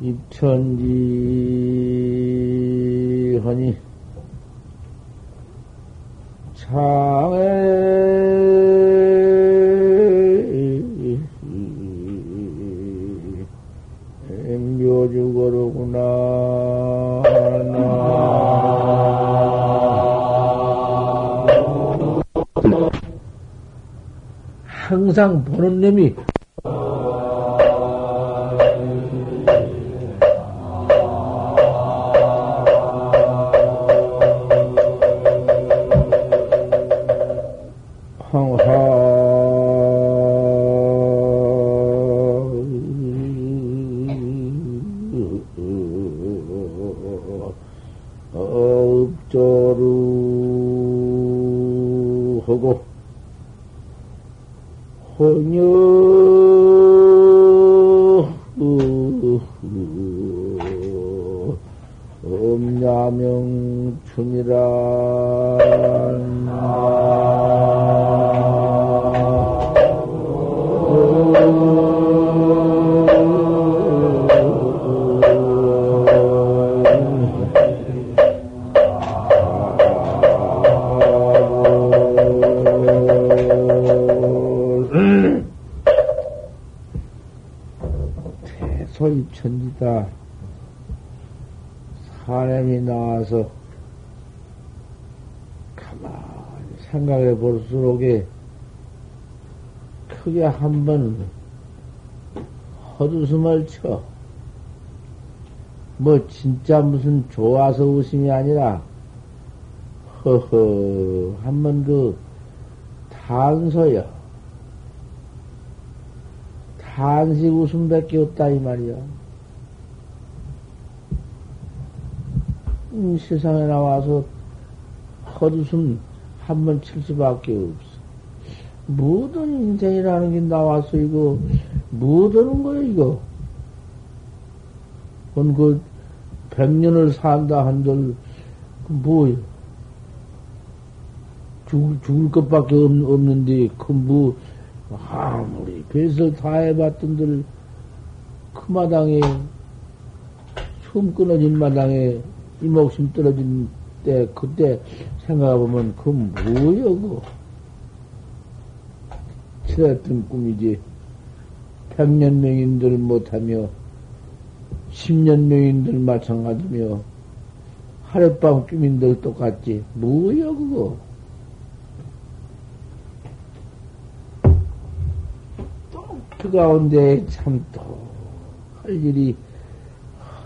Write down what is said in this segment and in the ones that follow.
입천지 하니 항상 보는 놈이 그, 엄야명춘이란 크게 한번 헛웃음을 쳐. 뭐 진짜 무슨 좋아서 웃음이 아니라 허허 한번 그 탄소야. 탄식 웃음밖에 없다 이 말이야. 음, 세상에 나와서 헛웃음 한 번 칠 수밖에 없어. 모든 인생이라는 게 나와서 이거 뭐 하는 거야 이거? 그건 그 백년을 산다 한들 그 뭐야? 죽을, 죽을 것밖에 없, 없는데 그뭐 아무리 뱃을 다 해봤던들 그 마당에 숨 끊어진 마당에 이 목숨 떨어진 때 그때 생각해보면 그 뭐여 그거? 치렀던 꿈이지. 백년 명인들 못하며, 십년 명인들 마찬가지며, 하룻밤 꿈인들 똑같지. 뭐야, 그거? 또 그 가운데 참 또, 할 일이,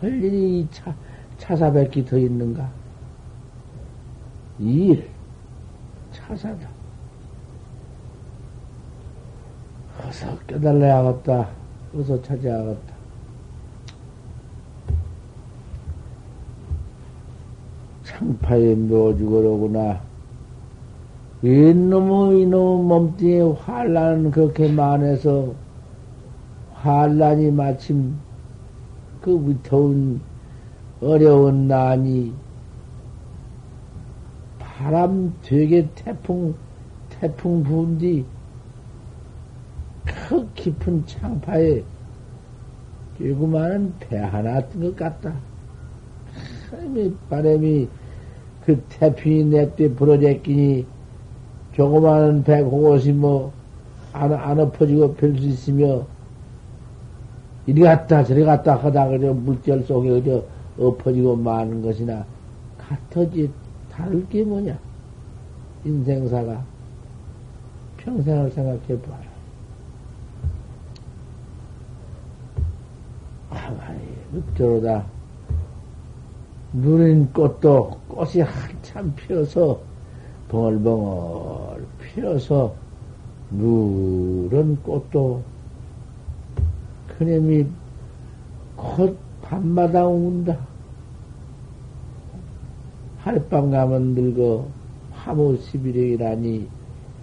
할 일이 차, 차사백기 더 있는가? 일, 차사다. 어서 깨달아야겠다. 어서 찾아야겠다. 창파에 묘죽으로구나. 이놈의 이놈 몸뚱이에 환란 그렇게 많아서 환란이 마침 그 위태운 어려운 난이 바람 되게 태풍 태풍 부운뒤 그 깊은 창파에 조그마한 배 하나 뜬 것 같다. 바람이, 바람이 그 태풍이 냅대 불어제끼니 조그마한 배 그것이 뭐, 안, 안 엎어지고 별수 있으며, 이리 갔다 저리 갔다 하다 그저 물결 속에 그저 엎어지고 마는 것이나 같아지 다를 게 뭐냐? 인생사가 평생을 생각해 봐라. 가만히 읊조로다. 누린 꽃도 꽃이 한참 피어서 벙얼벙얼 피어서 누런 꽃도 그놈이 곧 밤마다 운다. 하룻밤 가면 늙어 화무 시비령이라니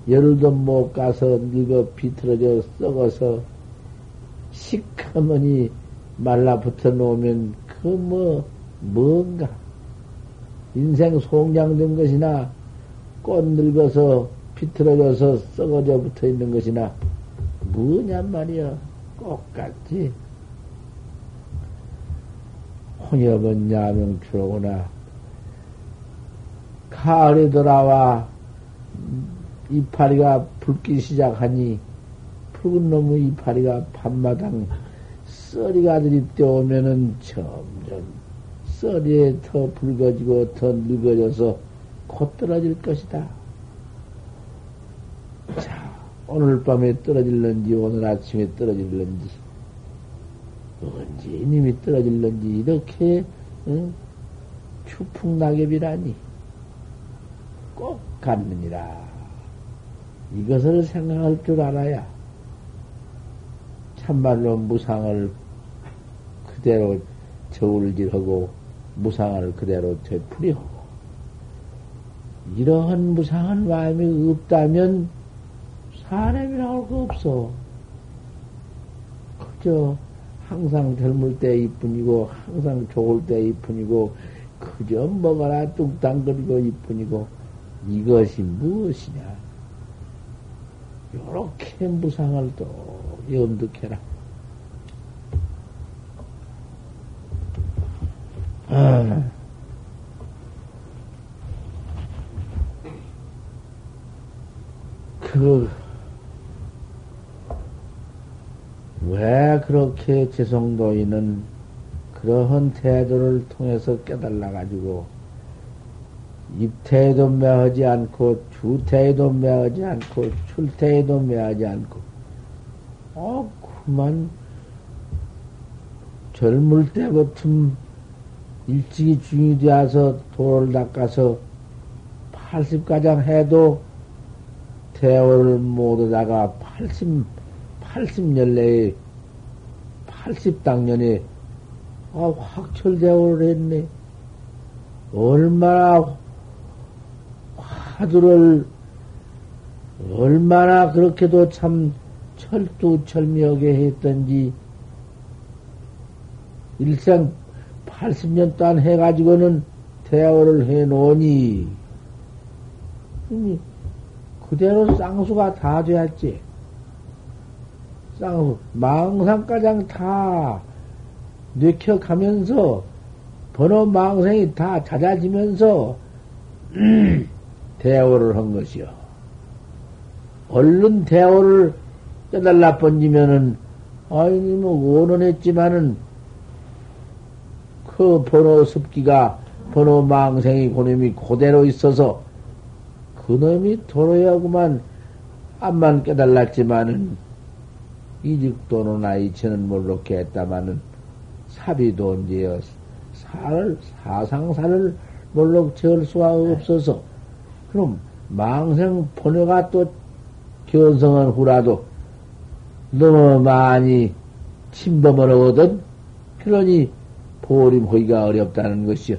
열도 못 가서 늙어 비틀어져 썩어서 시커머니 말라붙어 놓으면 그 뭐, 뭔가. 인생 송장된 것이나 꽃 늙어서 비틀어져서 썩어져 붙어 있는 것이나 뭐냔 말이야. 똑같지. 혼엽은 야명추로구나. 가을에 돌아와 이파리가 붉기 시작하니 붉은 놈의 이파리가 밤마당 썰이가 들이대 오면은 점점 썰이에 더 붉어지고 더 늙어져서 곧 떨어질 것이다. 자, 오늘 밤에 떨어질런지 오늘 아침에 떨어질런지 언제 이님이 떨어질런지 이렇게 응? 추풍 낙엽이라니 꼭 갖느니라. 이것을 생각할 줄 알아야 참말로 무상을 그대로 저울질하고 무상을 그대로 되풀이하고 이러한 무상한 마음이 없다면 사람이라고 할 거 없어. 그저 항상 젊을 때 이뿐이고 항상 좋을 때 이뿐이고 그저 먹어라 뚱땅거리고 이뿐이고 이것이 무엇이냐? 요렇게 무상을 또 염득해라. 아. 그, 왜 그렇게 재성도인은 그러한 태도를 통해서 깨달아가지고 입태에도 매하지 않고 주태에도 매하지 않고 출태에도 매하지 않고 어 그만 젊을 때부터 일찍이 중이 되어서 도를 닦아서 80가장 해도 대오를 못하다가 80, 80년 내에 80당년에 아, 확철대오를 했네. 얼마나 화두를 얼마나 그렇게도 참 철두철미하게 했던지 일생 80년 동안 해가지고는 대화를 해놓으니 그대로 쌍수가 다 되었지. 쌍수 망상가장 다 뇌켜가면서 번호 망상이 다 잦아지면서 대오를 한 것이요. 얼른 대오를 깨달라 번지면은, 아니, 뭐, 원원했지만은, 그 번호 습기가, 번호 망생이 고놈이 그대로 있어서, 그놈이 도로야구만, 암만 깨달았지만은, 이직도는 아이치는 모르게 했다마는, 사비도 언제여, 살, 사상사를 몰록 지을 수가 없어서, 그럼 망생 번뇌가 또 견성한 후라도 너무 많이 침범을 하거든? 그러니 보림하기가 어렵다는 것이요.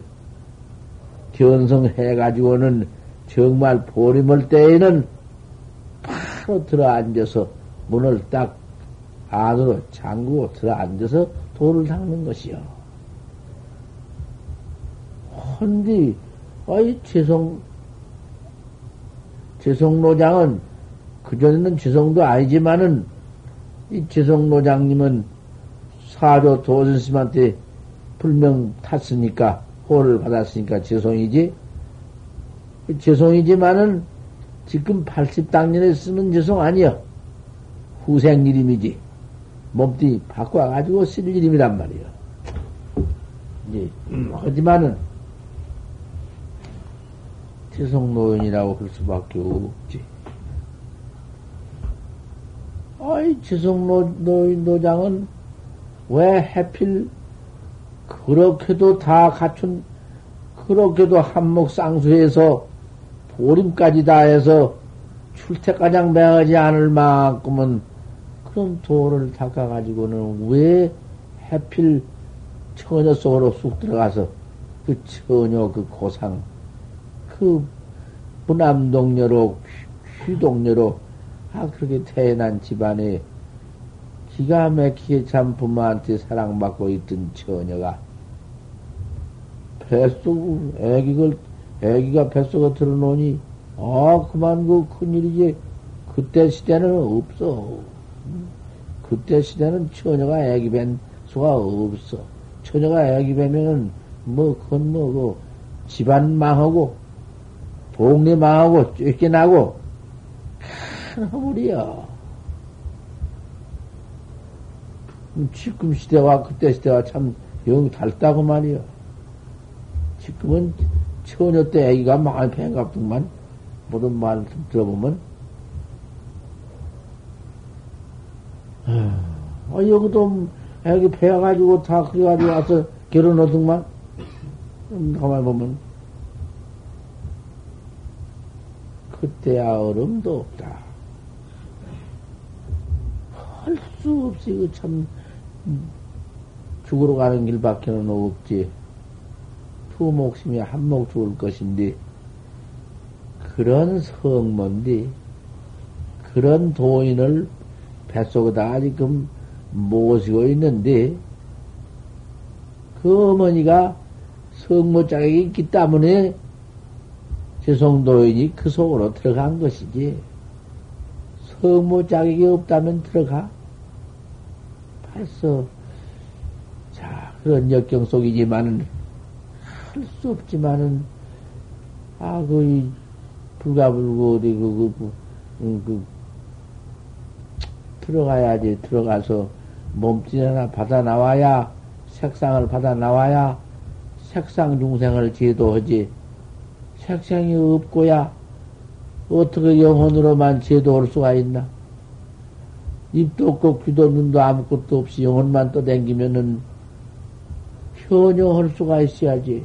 견성해가지고는 정말 보림할 때에는 바로 들어 앉아서 문을 딱 안으로 잠그고 들어 앉아서 돌을 닦는 것이요. 헌디, 아이, 죄송, 재성노장은 그전에는 재성도 아니지만은 이 재성노장님은 사조 도선스님한테 불명 탔으니까 호를 받았으니까 재성이지. 재성이지만은 지금 80당년에 쓰는 재성 아니여. 후생 이름이지. 몸띠 바꿔가지고 쓸 이름이란 말이여. 이제 하지만은 지성노인이라고 할 수밖에 없지. 아이, 지성노인 노장은 왜 해필 그렇게도 다 갖춘, 그렇게도 한몫 쌍수해서 보림까지 다 해서 출퇴가장 매하지 않을 만큼은 그런 도를 닦아가지고는 왜 해필 처녀 속으로 쑥 들어가서 그 처녀 그 고상 그 부남동녀로 휘동녀로 아 그렇게 태어난 집안에 기가 막히게 참 부모한테 사랑받고 있던 처녀가 뱃속, 애기를, 애기가 뱃속에 들어놓으니, 아, 그만 그 큰일이지. 그때 시대는 없어. 그때 시대는 처녀가 애기 뵌 수가 없어. 처녀가 애기 뵈면은, 뭐, 그건 뭐, 그, 집안 망하고, 동네 망하고, 쫓겨나고, 큰 허물이야. 지금 시대와 그때 시대와 참 영 달다고 말이야. 지금은 처녀 때 애기가 많이 팽갑더만 모든 말 들어보면 아, 여기도 애기 배워가지고 다 그래가지고 와서 결혼하더만 음, 가만 보면 그때야 얼음도 없다. 할 수 없이 그 참 죽으러 가는 길밖에는 없지. 두 목숨이 한 목 죽을 것인데, 그런 성문디, 그런 도인을 뱃속에다 지금 모시고 있는데, 그 어머니가 성모 자격이 있기 때문에 재성도인이 그 속으로 들어간 것이지. 성모 자격이 없다면 들어가? 벌써, 자, 그런 역경 속이지만은, 할 수 없지만은, 아, 그, 이, 불가불고, 어디, 그, 그, 그, 음, 그, 들어가야지. 들어가서 몸짓 하나 받아 나와야, 색상을 받아 나와야, 색상 중생을 제도하지. 색상이 없고야, 어떻게 영혼으로만 제도할 수가 있나? 입도 없고 귀도 눈도 아무것도 없이 영혼만 떠댕기면은 현여할 수가 있어야지.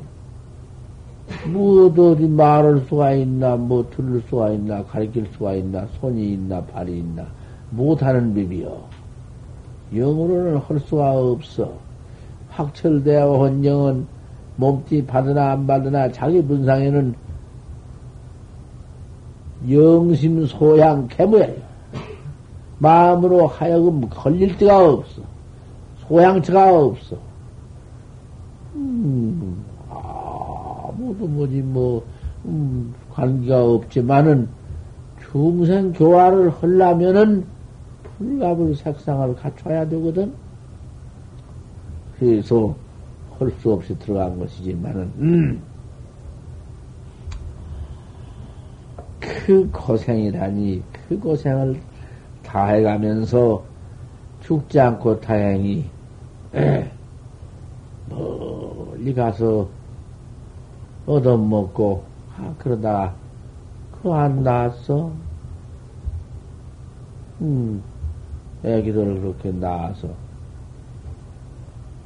뭐 어디 말할 수가 있나, 뭐 들을 수가 있나, 가르칠 수가 있나, 손이 있나, 발이 있나, 못하는 법이요. 영으로는 할 수가 없어. 확철되어 온 영은 몸띠 받으나 안 받으나 자기 분상에는 영심 소양 개무예요. 마음으로 하여금 걸릴 데가 없어. 소양처가 없어. 음, 아무도 뭐지, 뭐, 음, 관계가 없지만은, 중생 교화를 하려면은, 불갑을 색상을 갖춰야 되거든? 그래서, 할 수 없이 들어간 것이지만은, 음, 그 고생이라니, 그 고생을 다 해가면서 죽지 않고 다행히 멀리 가서 얻어먹고 아, 그러다 그안 낳았어. 음, 애기들을 그렇게 낳아서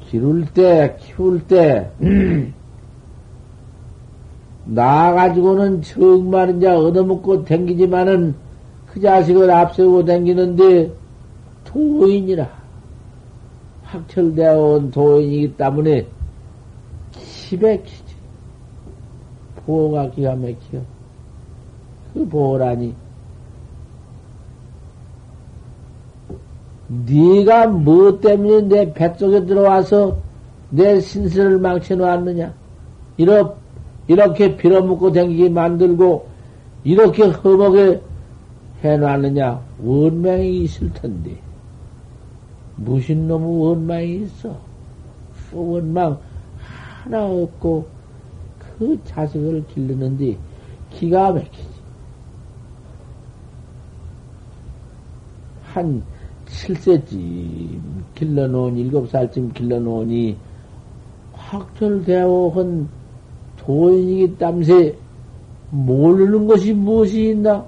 기를 때 키울 때 나가지고는 정말 이제 얻어먹고 댕기지만은 그 자식을 앞세우고 다니는데 도인이라. 확철되어 온 도인이기 때문에 기백히지. 보호가 기가 막혀. 그 보호라니. 네가 뭐 때문에 내 뱃속에 들어와서 내 신세를 망쳐놓았느냐? 이렇게, 이렇게 빌어먹고 댕기게 만들고 이렇게 허먹에 해놨느냐? 원망이 있을 텐데. 무슨 놈의 원망이 있어? 원망 하나 없고 그 자식을 기르는데 기가 막히지. 한 7세쯤 길러놓은, 7살쯤 길러놓으니 확철되어 한 도인이기 땀새 모르는 것이 무엇이 있나?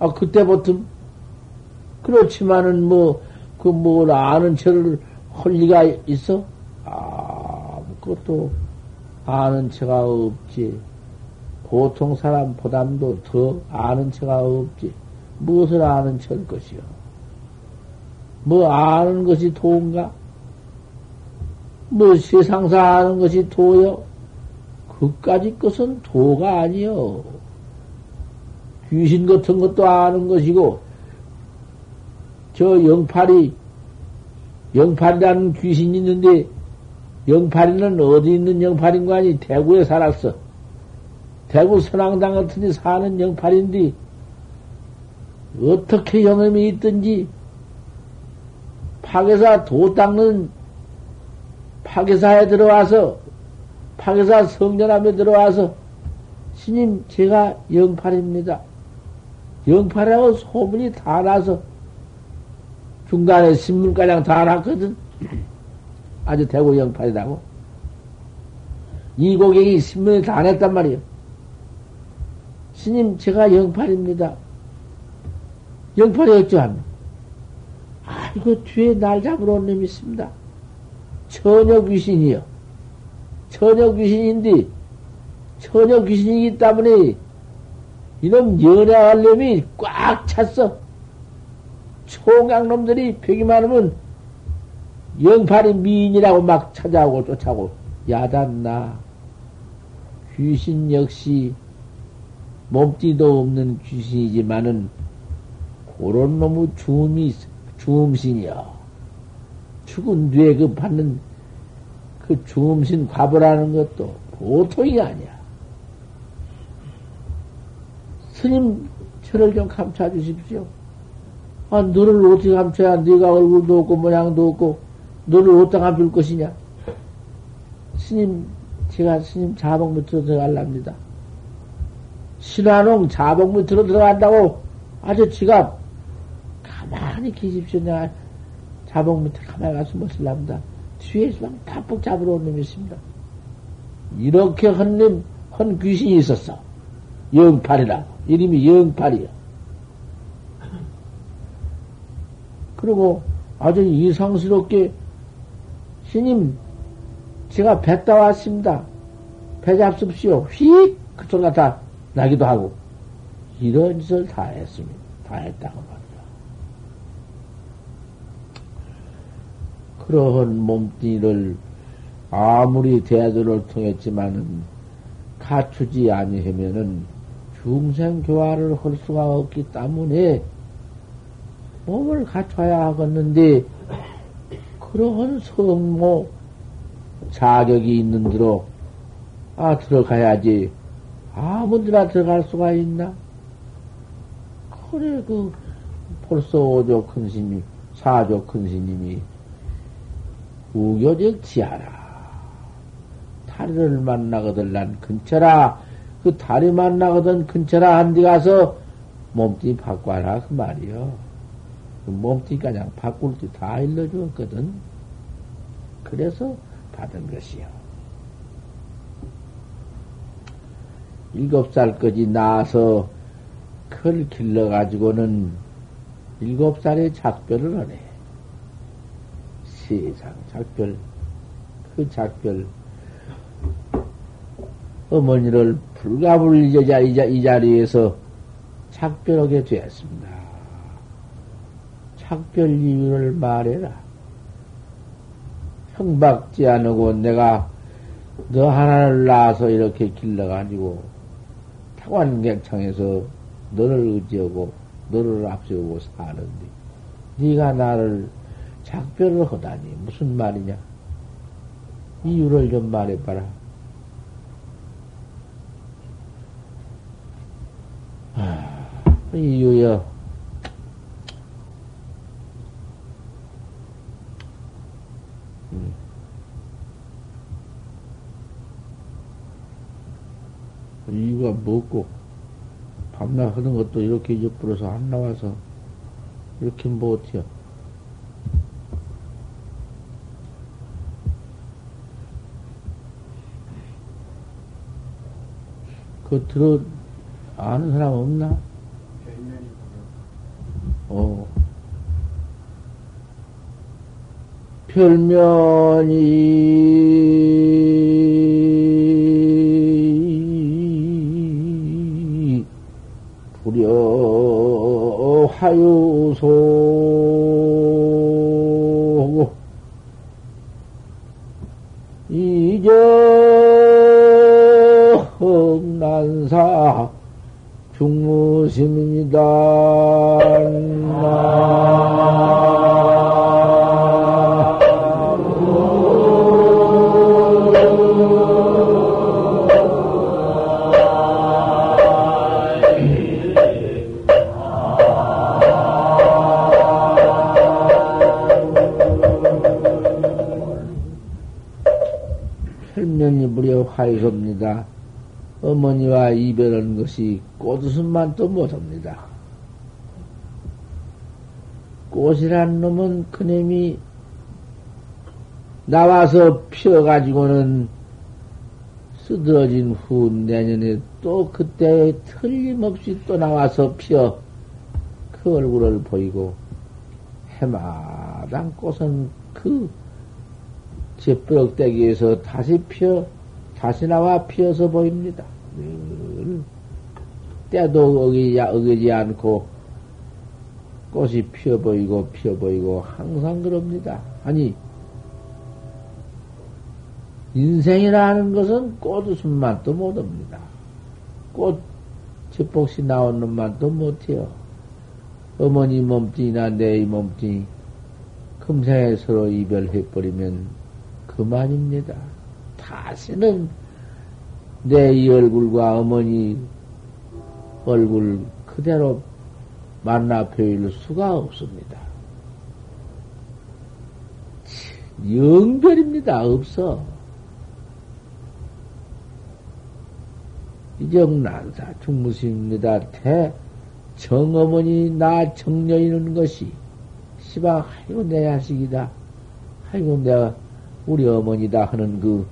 아, 그때부터, 그렇지만은 뭐, 그 뭘 아는 체를 할 리가 있어? 아, 그것도 아는 체가 없지. 보통 사람보담도 더 아는 체가 없지. 무엇을 아는 체일 것이요? 뭐 아는 것이 도인가? 뭐 세상사 아는 것이 도요? 그까지 것은 도가 아니요. 귀신 같은 것도 아는 것이고, 저 영팔이, 영팔이라는 귀신이 있는데, 영팔이는 어디 있는 영팔인관이 대구에 살았어. 대구 선왕당 같은 데 사는 영팔인데, 어떻게 영험이 있든지, 파괴사 도 닦는 파괴사에 들어와서, 파괴사 성전함에 들어와서, 스님, 제가 영팔입니다. 영팔이라고 소문이 다 나서, 중간에 신문가량 다 났거든. 아주 대구 영팔이라고. 이 고객이 신문에 다 냈단 말이에요. 스님, 제가 영팔입니다. 영팔이 어쩌합니까? 아, 이거 뒤에 날 잡으러 온 놈이 있습니다. 처녀 귀신이요. 처녀 귀신인데, 처녀 귀신이기 때문에 이놈 연애할 놈이 꽉 찼어. 총각놈들이 벽이 많으면 영팔이 미인이라고 막 찾아오고 쫓아오고 야단나 귀신 역시 몸띠도 없는 귀신이지만은 그런 놈의 주음이 주음신이여 죽은 뒤에 그 받는 그 주음신 과보라는 것도 보통이 아니야. 스님 저를 좀 감춰 주십시오. 아, 너를 어떻게 감춰야 네가 얼굴도 없고 모양도 없고 너를 어디다 감출 것이냐? 스님, 제가 스님 자복 밑으로 들어갈랍니다. 신화농 자복 밑으로 들어간다고 아주 지가 가만히 계십시오. 내가 자복 밑에 가만히 가서 못쓸랍니다 뒤에서 막 팍팍 잡으러 온 놈이 있습니다. 이렇게 헌 놈, 헌 귀신이 있었어. 영팔이라고. 이름이 영팔이야. 그리고 아주 이상스럽게 스님, 제가 배 따왔습니다. 배 잡습시오. 휙! 그 소리가 다 나기도 하고. 이런 짓을 다 했습니다. 다 했다고 말이야. 그러한 몸뚱이를 아무리 대도를 통했지만은 갖추지 아니하면은 중생 교화를 할 수가 없기 때문에 몸을 갖춰야 하겠는데 그러한 성모 자격이 있는 대로 아 들어가야지 아무데나 들어갈 수가 있나? 그래 그 벌써 오조 큰 스님 사조 큰 스님이 우교적 지하라 다리를 만나거든 난 근처라 그 다리 만나거든 근처라 한데 가서 몸뚱이 바꿔라 그 말이요. 그 몸뚱이 그냥 바꿀 때 다 일러주었거든. 그래서 받은 것이요. 일곱 살까지 나서 클 길러가지고는 일곱 살에 작별을 하네. 세상 작별, 그 작별, 어머니를 불가불 이, 자, 이 자리에서 작별하게 되었습니다. 작별 이유를 말해라. 형박지 않고 내가 너 하나를 낳아서 이렇게 길러가지고 타관객창에서 너를 의지하고 너를 앞세우고 사는데 네가 나를 작별을 하다니 무슨 말이냐? 이유를 좀 말해봐라. 아, 이유여. 이유가 뭐고, 밤낮 하는 것도 이렇게 옆으로서 안 나와서, 이렇게 못해요. 그 들어, 아는 사람 없나? 어. 별면이 불여 하유소 이제 산사 중무심입니다. 설명이 무려 화이겁니다. 어머니와 이별한 것이 꽃웃음만 또 못합니다. 꽃이란 놈은 그놈이 나와서 피어가지고는 쓰러진 후 내년에 또 그때 틀림없이 또 나와서 피어 그 얼굴을 보이고 해마당 꽃은 그 제뿌럭대기에서 다시 피어 다시 나와 피어서 보입니다. 때도 어기지, 어기지 않고 꽃이 피어 보이고 피어 보이고 항상 그럽니다. 아니 인생이라는 것은 꽃웃음만도 못합니다. 꽃 제복시 나오는 만도 못해요. 어머니 몸뚱이나 내 몸뚱이 금생에 서로 이별해버리면 그만입니다. 다시는 내 이 얼굴과 어머니 얼굴 그대로 만나 뵈일 수가 없습니다. 영별입니다. 없어. 이정난사 중무심입니다. 대 정어머니 나 정녀이는 것이 시방 아이고 내 자식이다. 아이고 내가 우리 어머니다 하는 그,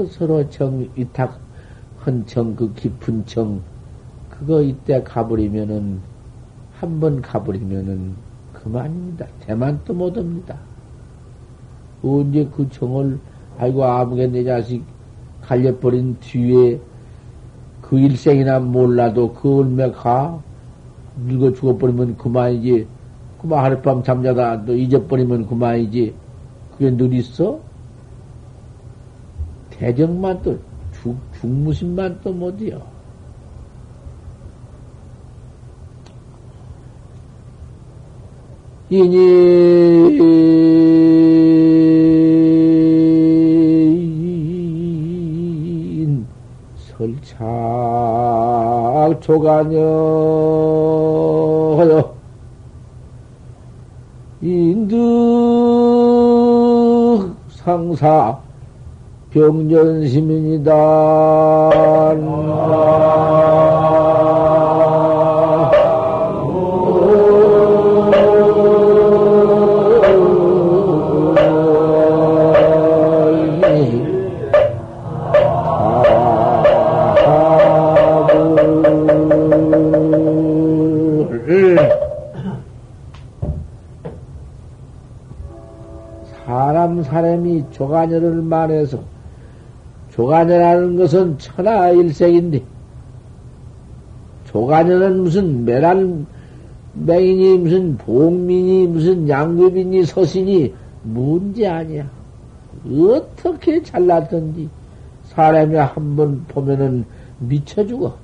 그 서로 정 위탁 헌청 그 깊은 정 그거 이때 가버리면은 한 번 가버리면은 그만입니다. 대만 또 못합니다. 언제 그 정을 아이고 아무개 내 자식 갈려버린 뒤에 그 일생이나 몰라도 그 얼마 가 늙어 죽어버리면 그만이지. 그만 하룻밤 잠자다 또 잊어버리면 그만이지. 그게 늘 있어? 대정만 또 죽, 죽무심만 또 못이요. 이니 설착 조가녀 인득 상사 병전시민이다. 사람이 조가녀를 만해서 조가녀라는 것은 천하일색인데 조가녀는 무슨 메란 맹인이 무슨 봉민이 무슨 양귀빈이 서신이 문제 아니야. 어떻게 잘났던지 사람이 한 번 보면은 미쳐 죽어.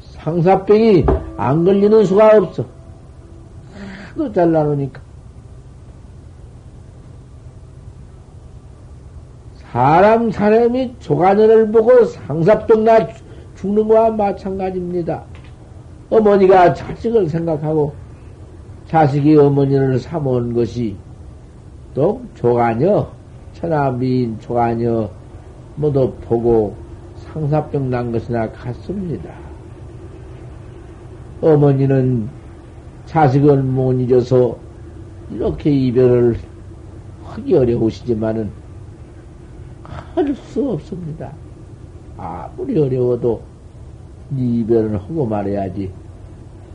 상사병이 안 걸리는 수가 없어. 하도 잘나놓으니까. 사람 사람이 조가년을 보고 상삽병나 죽는 거와 마찬가지입니다. 어머니가 자식을 생각하고 자식이 어머니를 삼은 것이 또 조가녀, 천하미인 조가녀 모두 보고 상사병 난 것이나 같습니다. 어머니는 자식을 못 잊어서 이렇게 이별을 하기 어려우시지만은 할 수 없습니다. 아무리 어려워도 이별을 하고 말해야지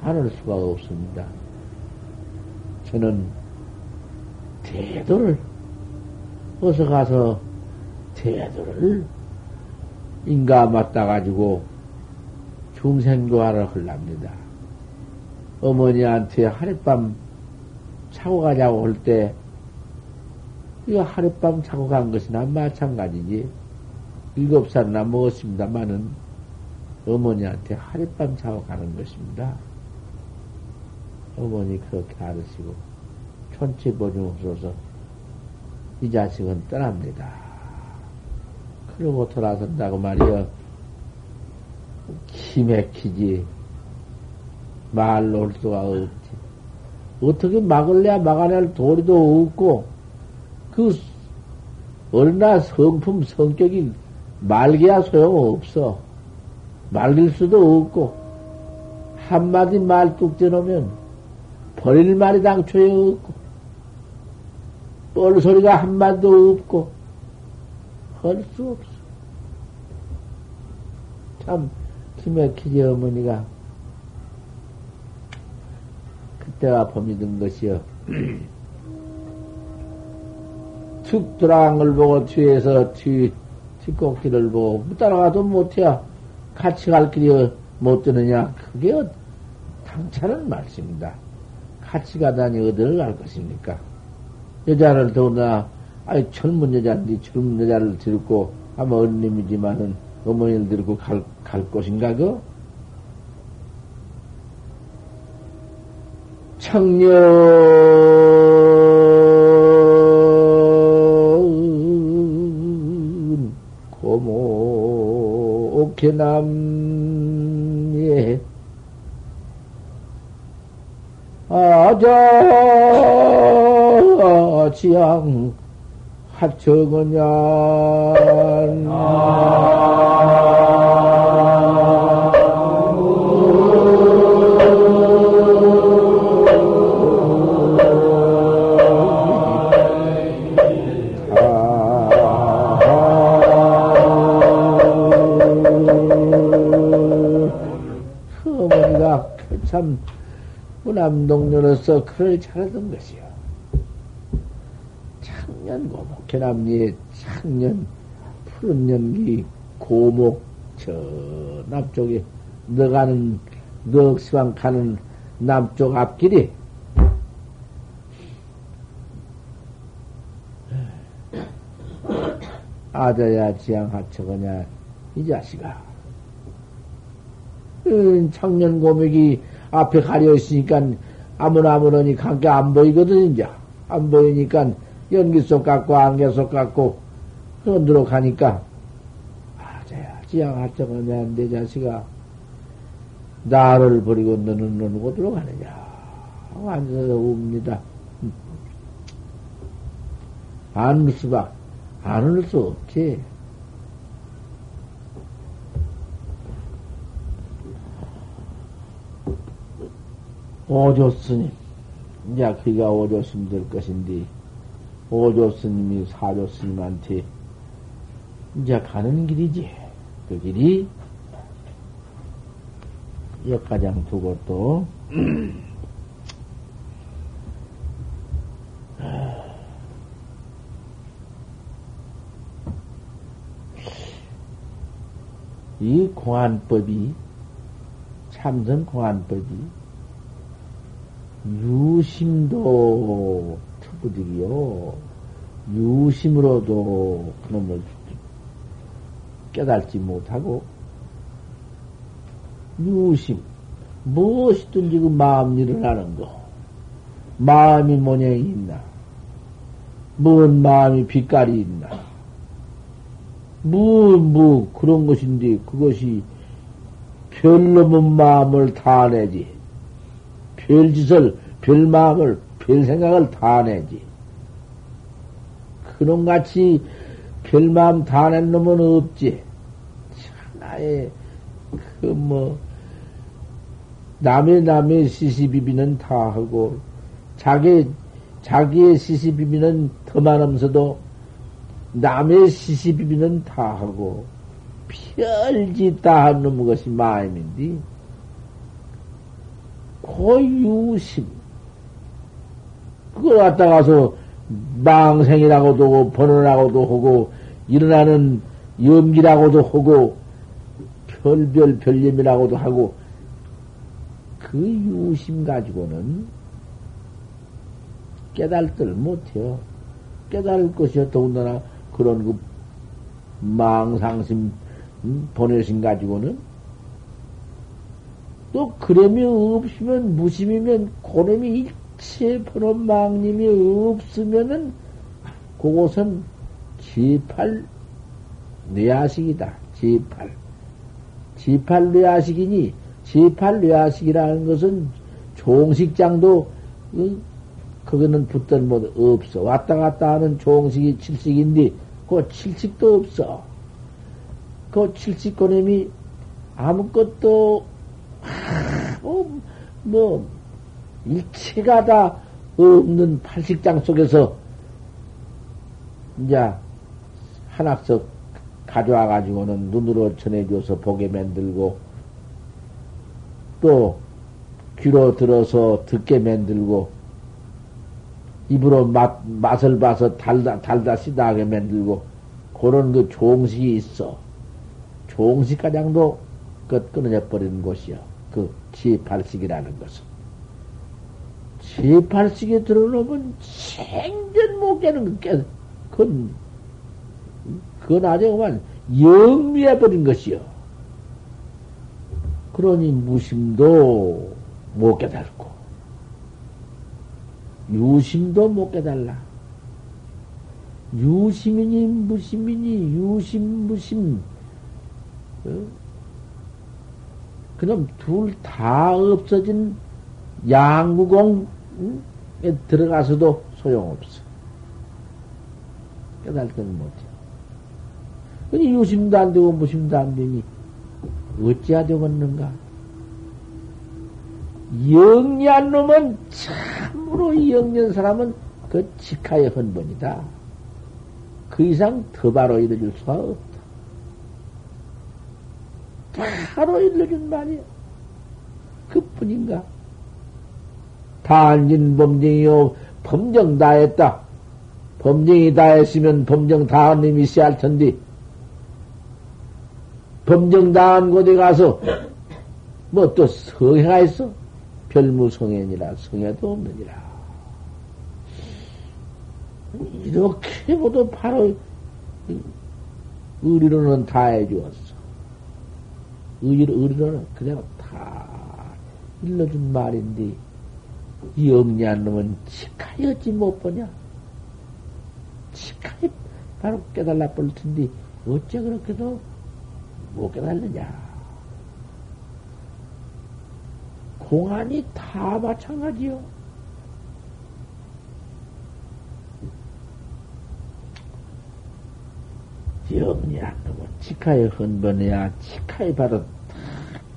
안 할 수가 없습니다. 저는 대도를 어서 가서 대도를 인가 맞다 가지고 중생교화를 하랍니다. 어머니한테 하룻밤 차고 가자고 할 때 이거 하룻밤 자고 간 것이나 마찬가지지. 일곱 살이나 먹었습니다만은 어머니한테 하룻밤 자고 가는 것입니다. 어머니 그렇게 알으시고 촌치 보증없어서 이 자식은 떠납니다. 그러고 돌아선다고 말이여 기맥히지 말로 올 수가 없지. 어떻게 막을래야 막아낼 도리도 없고 그 얼나 성품 성격이 말기야 소용없어. 말릴 수도 없고, 한마디 말뚝 져놓으면 버릴 말이 당초에 없고, 뻘 소리가 한마디도 없고, 할 수 없어. 참, 기맥히지 어머니가. 그때가 범이 든 것이여. 툭 돌아간 걸 보고 뒤에서 뒤, 뒷꼭지를 보고 따라가도 못해. 같이 갈 길이 못 되느냐. 그게 당차는 말씀입니다. 같이 가다니 어디를 갈 것입니까? 여자를 더구나, 아이, 젊은 여자인데 젊은 여자를 들고, 아마 어린님이지만은 어머니를 들고 갈, 갈 곳인가, 그? 청년, 개남예 아자 지양 합청은양 참 무남동녀로서 그를 잘하던 것이요. 창년 고목, 개남리의 창년 푸른 연기 고목 저 남쪽에 너가는 넉시방 가는 남쪽 앞길이 아자야 지향하처거냐 이 자식아 청년 고목이 앞에 가려 있으니까 아무나 아무나니 관계 안 보이거든, 이제. 안 보이니까 연기 속 같고 안개 속 같고 흔들어 가니까 아자야, 지양하자마냐, 내 자식아. 나를 버리고 너는 너는 어디로 가느냐. 완전 웁니다. 안울 수밖, 안울 수 없지. 오조스님. 이제 그가 오조스님 될 것인데, 오조스님이 사조스님한테 이제 가는 길이지. 그 길이 역가장 두고 또, 이 공안법이, 참선 공안법이 유심도 특구득이요. 유심으로도 그놈을 깨달지 못하고, 유심, 무엇이든지 그 마음 일어나는 거, 마음이 모양이 있나, 뭔 마음이 빛깔이 있나, 뭐, 뭐, 그런 것인데, 그것이 별놈은 마음을 다 내지. 별짓을, 별마음을, 별생각을 다 내지. 그놈같이 별마음 다 낸 놈은 없지. 하나의, 그 뭐, 남의 남의 시시비비는 다 하고, 자기, 자기의 시시비비는 더 많으면서도 남의 시시비비는 다 하고, 별짓 다 하는 것이 마음인데, 고유심. 그걸 갖다 가서 망생이라고도 하고, 번호라고도 하고, 일어나는 염기라고도 하고, 별별 별념이라고도 하고, 그 유심 가지고는 깨달들 못해요. 깨달을 것이요. 더군다나 그런 그 망상심 음, 보내신 가지고는 또 그럼이 없으면 무심이면 고놈이 일체 번호 망님이 없으면은 그곳은 지팔 뇌아식이다. 지팔. 지팔 뇌아식이니 지팔 뇌아식이라는 것은 종식장도 응? 거기는 붙던 뭐 없어. 왔다 갔다 하는 종식이 칠식인데 그그 칠칙도 없어. 그 칠칙고님이 아무것도, 뭐, 뭐, 일체가 다 없는 팔식장 속에서, 이제, 한학석 가져와가지고는 눈으로 전해줘서 보게 만들고, 또, 귀로 들어서 듣게 만들고, 입으로 맛, 맛을 봐서 달다, 달다 시다하게 만들고, 그런 그 종식이 있어. 종식 가장도 그 끊어져 버리는 곳이요. 그 지팔식이라는 것은. 지팔식에 들어놓으면 생전 못 깨는 게, 그건, 그건 아주 그만 영미해버린 것이요. 그러니 무심도 못 깨달고, 유심도 못 깨달라. 유심이니 무심이니 유심 무심 어? 그럼 둘 다 없어진 양구공에 들어가서도 소용없어. 깨달지는 못해. 그니 유심도 안 되고 무심도 안 되니 어찌해야 되겠는가? 영리한 놈은 참으로 영리한 사람은 그 직하의 헌번이다. 그 이상 더 바로 이뤄줄 수가 없다. 바로 일러준 말이야. 그 뿐인가? 단진 범정이요. 범정 다 했다. 범정이 다 했으면 범정 다한 놈이 씨할 텐데, 범정 다한 곳에 가서, 뭐 또 성해가 있어? 별무성애니라 성애도 없느니라. 이렇게 모두 바로 의리로는 다 해주었어. 의리로는 그냥 다 일러준 말인데, 이 영리한 놈은 어찌 못 보냐? 치카이 바로 깨달라 볼 텐데, 어째 그렇게도 못 깨달느냐? 공안이 다 마찬가지요. 놈은 치카에 헌번해야 치카에 바로 다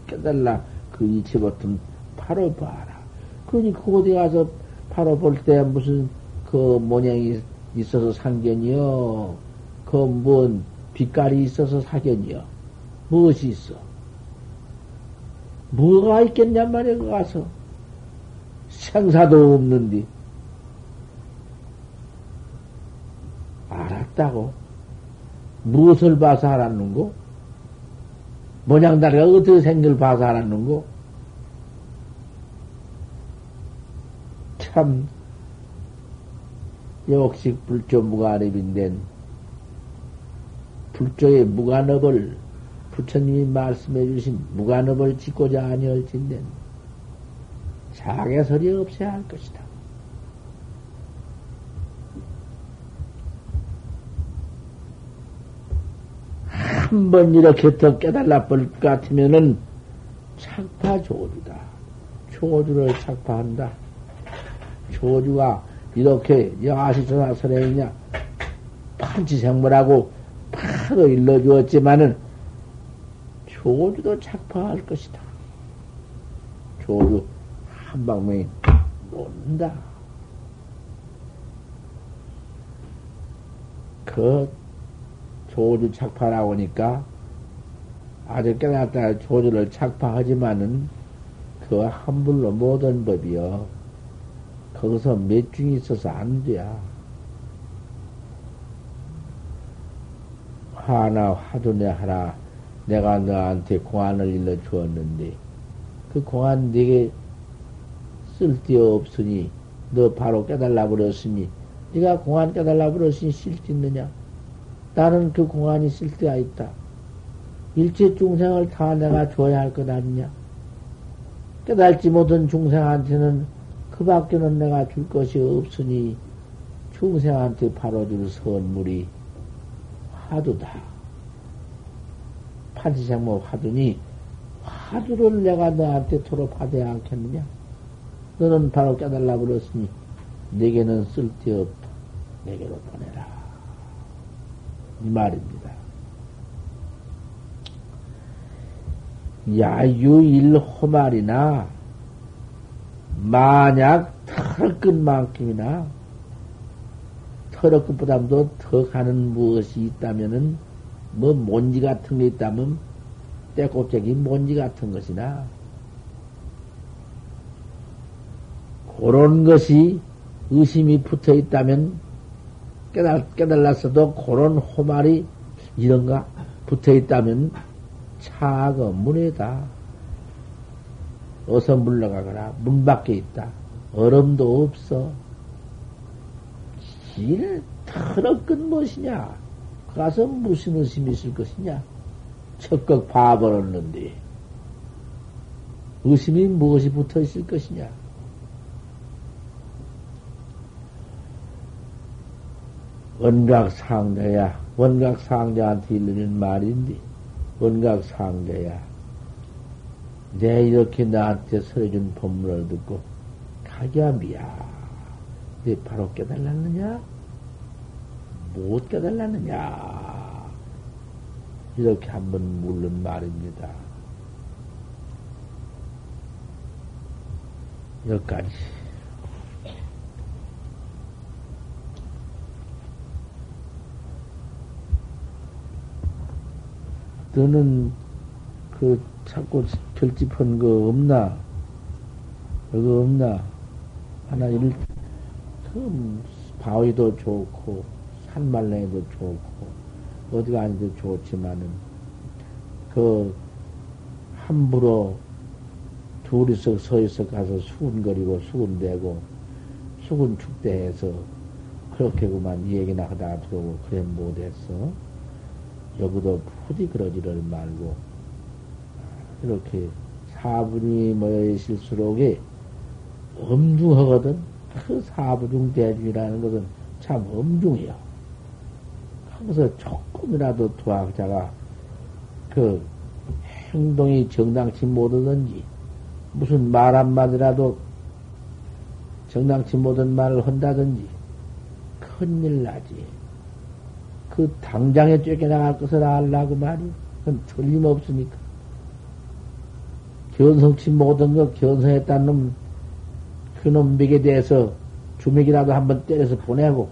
깨달라 그 이치 버튼 바로 봐라. 그러니 그곳에 가서 바로 볼 때 무슨 그 모양이 있어서 상견이요. 그 뭔 빛깔이 있어서 사견이요. 무엇이 있어? 뭐가 있겠냔 말이야, 그 가서. 생사도 없는데. 알았다고. 무엇을 봐서 알았는고? 모양다리가 어떻게 생길 봐서 알았는고? 참, 역식 불조 무간업인된 불조의 무간업을 부처님이 말씀해 주신 무간업을 짓고자 아니할진된 자개설이 없어야 할 것이다. 한 번 이렇게 더 깨달아 볼것 같으면은 착파 조주다. 조주를 착파한다. 조주가 이렇게 여하시천하 설에 판치생물하고 바로 일러주었지만은 조주도 착파할 것이다. 조주 한 방면이 논다. 그 조주 착파라고 하니까 아주 깨닫다 조주를 착파하지만은 그 함불로 모든 법이여. 거기서 몇 중이 있어서 안 돼야. 화나 화두내 하라. 내가 너한테 공안을 일러 주었는데, 그 공안 네게 쓸데없으니, 너 바로 깨달라 버렸으니, 네가 공안 깨달라 버렸으니 쓸데 있느냐? 나는 그 공안이 쓸데가 있다. 일체 중생을 다 내가 줘야 할 것 아니냐? 깨달지 못한 중생한테는 그 밖에는 내가 줄 것이 없으니 중생한테 바로 줄 선물이 화두다. 판치생모 화두니 화두를 내가 너한테 토로 받아야 않겠느냐? 너는 바로 깨달라 그랬으니 내게는 쓸데없다. 내게로 보내라. 이 말입니다. 야유일 호말이나 만약 털끝만큼이나 털끝보다도 더 가는 무엇이 있다면은 뭐 먼지 같은 게 있다면 때꼽쟁이 먼지 같은 것이나 그런 것이 의심이 붙어 있다면 깨달, 깨달았어도 그런 호말이 이런가 붙어 있다면 차가 문에다. 어서 물러가거라 문 밖에 있다. 얼음도 없어. 길 털어끈 무엇이냐? 가서 무슨 의심이 있을 것이냐? 적극 봐버렸는데 의심이 무엇이 붙어 있을 것이냐 원각상자야 원각상자한테 일르는 말인데 원각상자야 내 이렇게 나한테 설해준 법문을 듣고 가기야미야 내 바로 깨달았느냐? 못 깨달았느냐? 이렇게 한번 물는 말입니다. 여기까지. 너는 그 자꾸 결집한 거 없나? 그거 없나? 하나 일, 그 바위도 좋고 산말랭이도 좋고 어디가 아니도 좋지만은 그 함부로 둘이서 서있어 가서 수군거리고 수군대고 수군축대해서 그렇게 그만 얘기나 하다 들어오고 그래 못했어. 여기도 부디 그러지를 말고 이렇게 사분이 모여 있을수록에 엄중하거든. 그 사부중 대중이라는 것은 참 엄중해요. 거기서 조금이라도 도학자가 그 행동이 정당치 못하든지 무슨 말 한마디라도 정당치 못한 말을 한다든지 큰일 나지. 그 당장에 쫓겨나갈 것을 알라고 말이 그건 틀림없으니까. 견성치 못한 거 견성했다는 놈 그놈 맥에 대해서 주맥이라도 한번 때려서 보내고,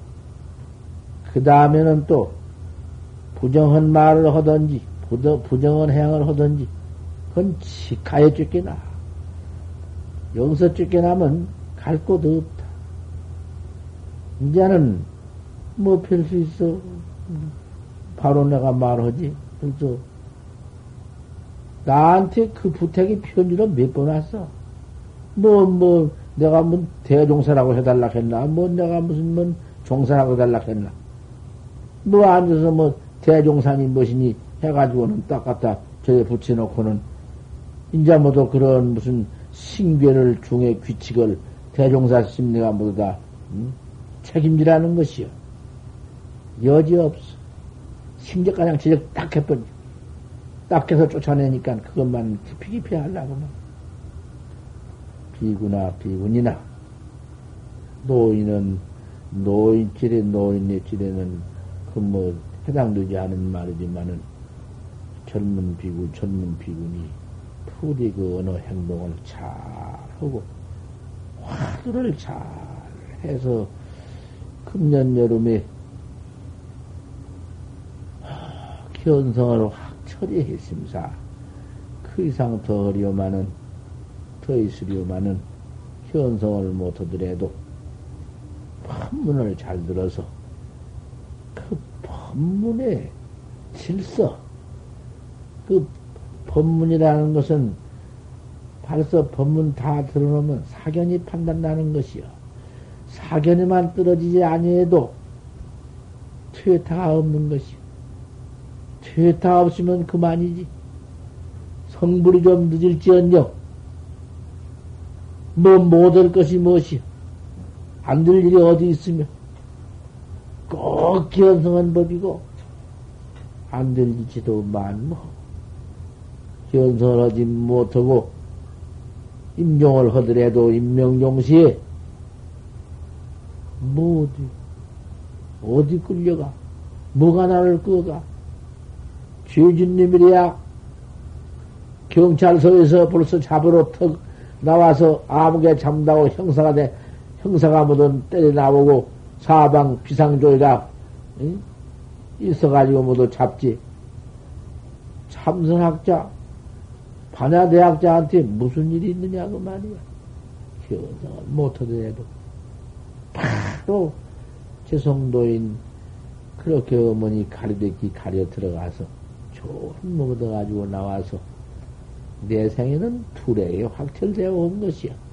그 다음에는 또 부정한 말을 하든지, 부정한 행을 하든지, 그건 치카에 쫓겨나. 여기서 쫓겨나면 갈곳 없다. 이제는 뭐별수 있어. 바로 내가 말하지. 그래서 나한테 그 부탁이 편지로 몇 번 왔어. 뭐, 뭐, 내가 뭐 대종사라고 해달라 했나? 뭐 내가 무슨 뭐 종사라고 해달라 했나? 뭐 앉아서 뭐 대종사니 무엇이니 해가지고는 딱 갖다 저에 붙여놓고는 인자 모두 그런 무슨 신괴를 중에 규칙을 대종사 심리가 모두 다 음? 책임지라는 것이요. 여지 없어. 심적가장 지적 딱 해버려. 딱 해서 쫓아내니까 그것만 깊이 깊이 하려고만. 비구나 비군이나 노인은 노인질에 노인의 질에는 그 뭐 해당되지 않은 말이지만은 젊은 비구 젊은 비군이 부디 그 어느 행동을 잘 하고 화두를 잘 해서 금년 여름에 견성을 확 처리했습니다. 그 이상 더 어려우면은 더 있으려마는 현성을 못하더라도 법문을 잘 들어서 그 법문의 질서, 그 법문이라는 것은 벌써 법문 다 들어놓으면 사견이 판단나는 것이요. 사견에만 떨어지지 아니해도 퇴타가 없는 것이요. 퇴타 없으면 그만이지. 성불이 좀 늦을지언정 뭐, 못할 것이 무엇이야? 안 될 일이 어디 있으며? 꼭 견성한 법이고, 안될 일지도 만무. 견성을 하지 못하고, 임종을 하더라도 임명종시에, 뭐 어디, 어디 끌려가? 뭐가 나를 끄가? 죄진님이래야 경찰서에서 벌써 잡으러 턱 나와서 아무개 잠다고 형사가 돼, 형사가 뭐든 때려 나오고 사방 비상조이라 응? 있어가지고 모두 잡지. 참선학자, 반야대학자한테 무슨 일이 있느냐, 그 말이야. 현상을 못하더라도. 바로 제성도인 그렇게 어머니 가리대기 가려 들어가서 좋은 먹어가지고 나와서 내 생에는 투레에 확철되어 온 것이야.